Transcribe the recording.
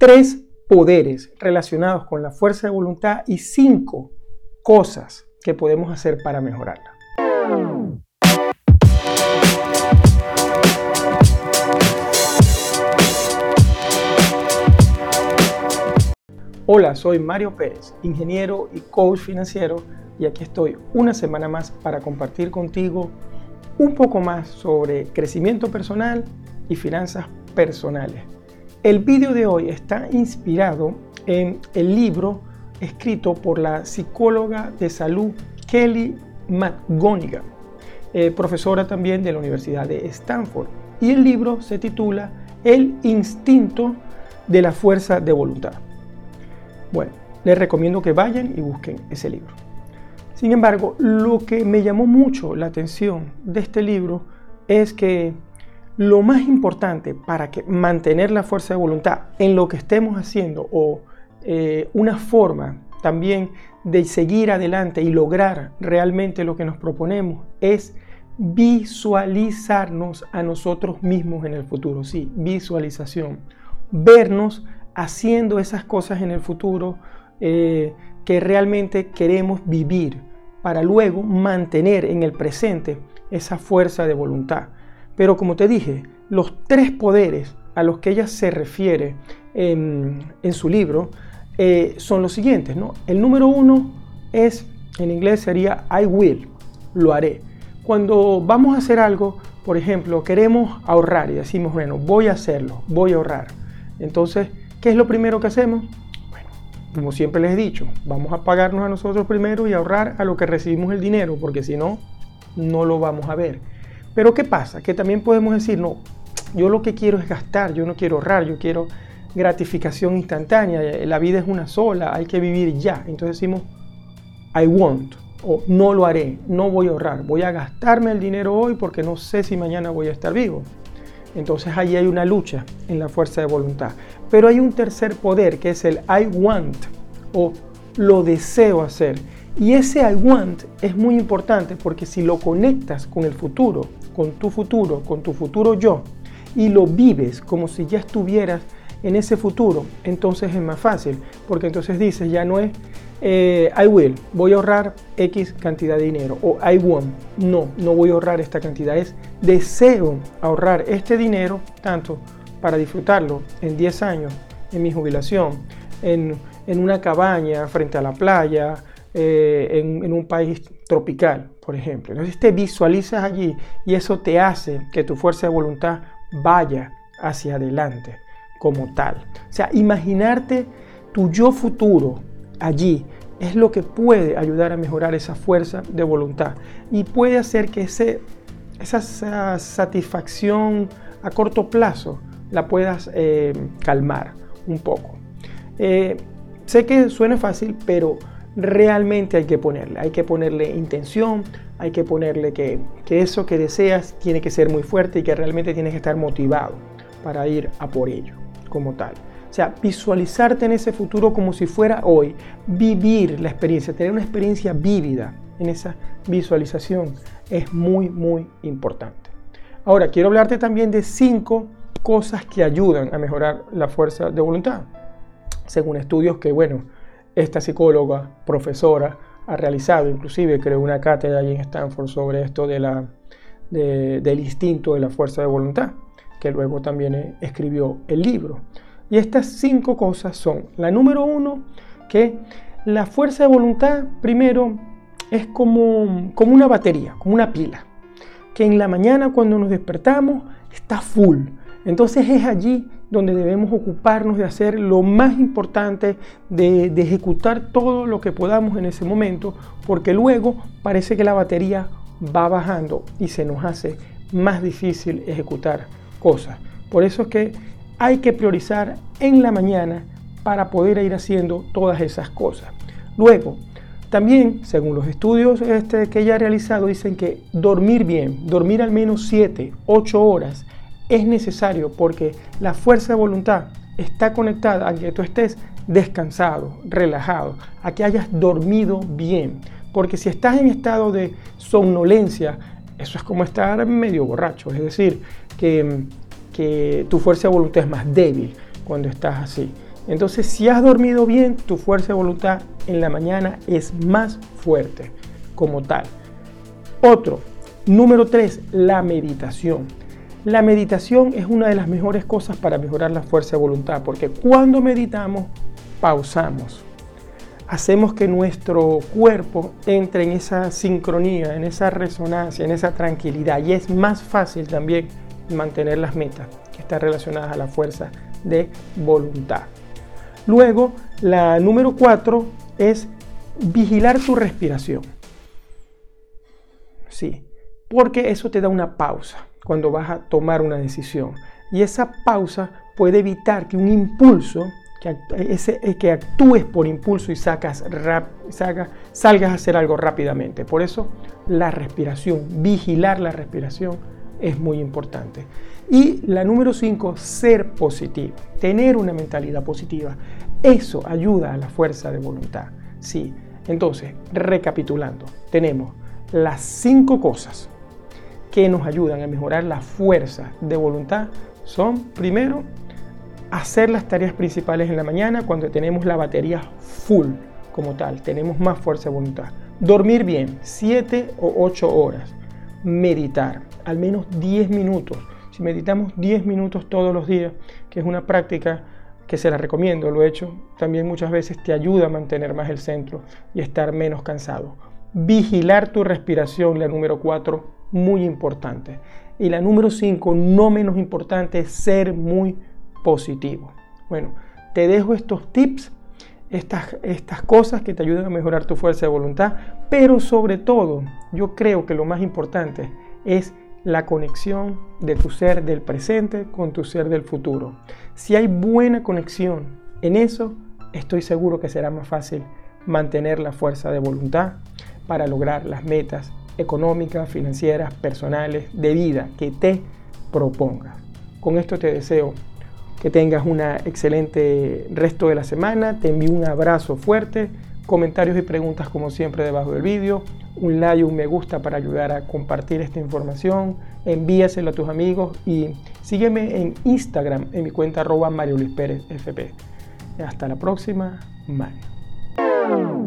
tres poderes relacionados con la fuerza de voluntad y cinco cosas que podemos hacer para mejorarla. Hola, soy Mario Pérez, ingeniero y coach financiero y aquí estoy una semana más para compartir contigo un poco más sobre crecimiento personal y finanzas personales. El vídeo de hoy está inspirado en el libro escrito por la psicóloga de salud Kelly McGonigal, eh, profesora también de la Universidad de Stanford. Y el libro se titula El instinto de la fuerza de voluntad. Bueno, les recomiendo que vayan y busquen ese libro. Sin embargo, lo que me llamó mucho la atención de este libro es que lo más importante para que mantener la fuerza de voluntad en lo que estemos haciendo o eh, una forma también de seguir adelante y lograr realmente lo que nos proponemos es visualizarnos a nosotros mismos en el futuro. Sí, visualización. Vernos haciendo esas cosas en el futuro eh, que realmente queremos vivir para luego mantener en el presente esa fuerza de voluntad. Pero como te dije, los tres poderes a los que ella se refiere en, su libro eh, son los siguientes. ¿no? El número uno es, en inglés sería I will, lo haré. Cuando vamos a hacer algo, por ejemplo, queremos ahorrar y decimos, bueno, voy a hacerlo, voy a ahorrar. Entonces, ¿Qué es lo primero que hacemos? Bueno, como siempre les he dicho, vamos a pagarnos a nosotros primero y ahorrar a lo que recibimos el dinero, porque si no, no lo vamos a ver. Pero ¿qué pasa? Que también podemos decir, no, yo lo que quiero es gastar, yo no quiero ahorrar, yo quiero gratificación instantánea, la vida es una sola, hay que vivir ya. Entonces decimos, I want, o no lo haré, no voy a ahorrar, voy a gastarme el dinero hoy porque no sé si mañana voy a estar vivo. Entonces ahí hay una lucha en la fuerza de voluntad. Pero hay un tercer poder que es el I want o lo deseo hacer. Y ese I want es muy importante porque si lo conectas con el futuro, con tu futuro, con tu futuro yo, y lo vives como si ya estuvieras en ese futuro, entonces es más fácil, porque entonces dices, ya no es eh, I will, voy a ahorrar X cantidad de dinero, o I want, no, no voy a ahorrar esta cantidad, es deseo ahorrar este dinero tanto para disfrutarlo en 10 años, en mi jubilación, en, una cabaña frente a la playa, eh, en, en, un país tropical, por ejemplo. Entonces te visualizas allí y eso te hace que tu fuerza de voluntad vaya hacia adelante como tal. O sea, imaginarte tu yo futuro allí es lo que puede ayudar a mejorar esa fuerza de voluntad y puede hacer que ese, esa satisfacción a corto plazo la puedas eh, calmar un poco. Eh, sé que suena fácil, pero realmente hay que ponerle, hay que ponerle intención, hay que ponerle que, que eso que deseas tiene que ser muy fuerte y que realmente tienes que estar motivado para ir a por ello como tal. O sea, visualizarte en ese futuro como si fuera hoy, vivir la experiencia, tener una experiencia vívida en esa visualización es muy, muy importante. Ahora, quiero hablarte también de cinco cosas que ayudan a mejorar la fuerza de voluntad. Según estudios que, bueno, esta psicóloga, profesora, ha realizado, inclusive creó una cátedra allí en Stanford sobre esto de la, del instinto de la fuerza de voluntad que luego también escribió el libro. Y estas cinco cosas son, la número uno, que la fuerza de voluntad, primero, es como, como una batería, como una pila, que en la mañana cuando nos despertamos está full. Entonces es allí donde debemos ocuparnos de hacer lo más importante, de, ejecutar todo lo que podamos en ese momento, porque luego parece que la batería va bajando y se nos hace más difícil ejecutar cosas. Por eso es que hay que priorizar en la mañana para poder ir haciendo todas esas cosas. Luego, también, según los estudios este, que ella ha realizado, dicen que dormir bien, dormir al menos 7, 8 horas, es necesario porque la fuerza de voluntad está conectada a que tú estés descansado, relajado, a que hayas dormido bien. Porque si estás en estado de somnolencia, eso es como estar medio borracho, es decir, que, tu fuerza de voluntad es más débil cuando estás así. Entonces, si has dormido bien, tu fuerza de voluntad en la mañana es más fuerte como tal. Otro, número 3, la meditación. La meditación es una de las mejores cosas para mejorar la fuerza de voluntad, porque cuando meditamos, pausamos. Hacemos que nuestro cuerpo entre en esa sincronía, en esa resonancia, en esa tranquilidad. Y es más fácil también mantener las metas que están relacionadas a la fuerza de voluntad. Luego, la número 4 es vigilar tu respiración. Sí, porque eso te da una pausa cuando vas a tomar una decisión. Y esa pausa puede evitar que un impulso, que, ese, eh, que actúes por impulso y sacas, salgas a hacer algo rápidamente. Por eso la respiración, vigilar la respiración es muy importante. Y la número 5, ser positivo, tener una mentalidad positiva. Eso ayuda a la fuerza de voluntad. Sí, entonces, recapitulando, tenemos las cinco cosas que nos ayudan a mejorar la fuerza de voluntad son, primero, hacer las tareas principales en la mañana cuando tenemos la batería full como tal, tenemos más fuerza de voluntad. Dormir bien, 7 o 8 horas. Meditar, al menos 10 minutos. Si meditamos 10 minutos todos los días, que es una práctica que se la recomiendo, lo he hecho, también muchas veces te ayuda a mantener más el centro y estar menos cansado. Vigilar tu respiración, la número 4, muy importante. Y la número 5, no menos importante, es ser muy positivo. Bueno, te dejo estos tips, estas, estas cosas que te ayudan a mejorar tu fuerza de voluntad, pero sobre todo, yo creo que lo más importante es la conexión de tu ser del presente con tu ser del futuro. Si hay buena conexión en eso, estoy seguro que será más fácil mantener la fuerza de voluntad para lograr las metas económicas, financieras, personales, de vida que te propongas. Con esto te deseo que tengas una excelente resto de la semana. Te envío un abrazo fuerte. Comentarios y preguntas como siempre debajo del vídeo. Un like, un me gusta para ayudar a compartir esta información. Envíaselo a tus amigos y sígueme en Instagram en mi cuenta arroba Mario Luis Pérez FP. Hasta la próxima, Mario.